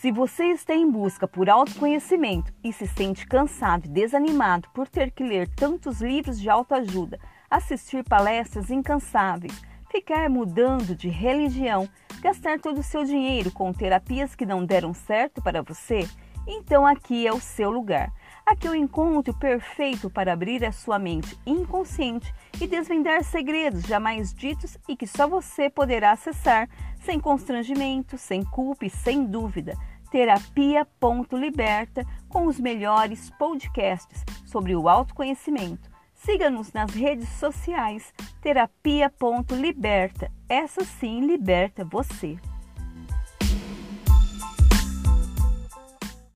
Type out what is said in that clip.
Se você está em busca por autoconhecimento e se sente cansado e desanimado por ter que ler tantos livros de autoajuda, assistir palestras incansáveis, ficar mudando de religião, gastar todo o seu dinheiro com terapias que não deram certo para você, então aqui é o seu lugar. Aqui é o encontro perfeito para abrir a sua mente inconsciente e desvendar segredos jamais ditos e que só você poderá acessar sem constrangimento, sem culpa e sem dúvida terapia.liberta com os melhores podcasts sobre o autoconhecimento. Siga-nos nas redes sociais terapia.liberta. Essa sim liberta você.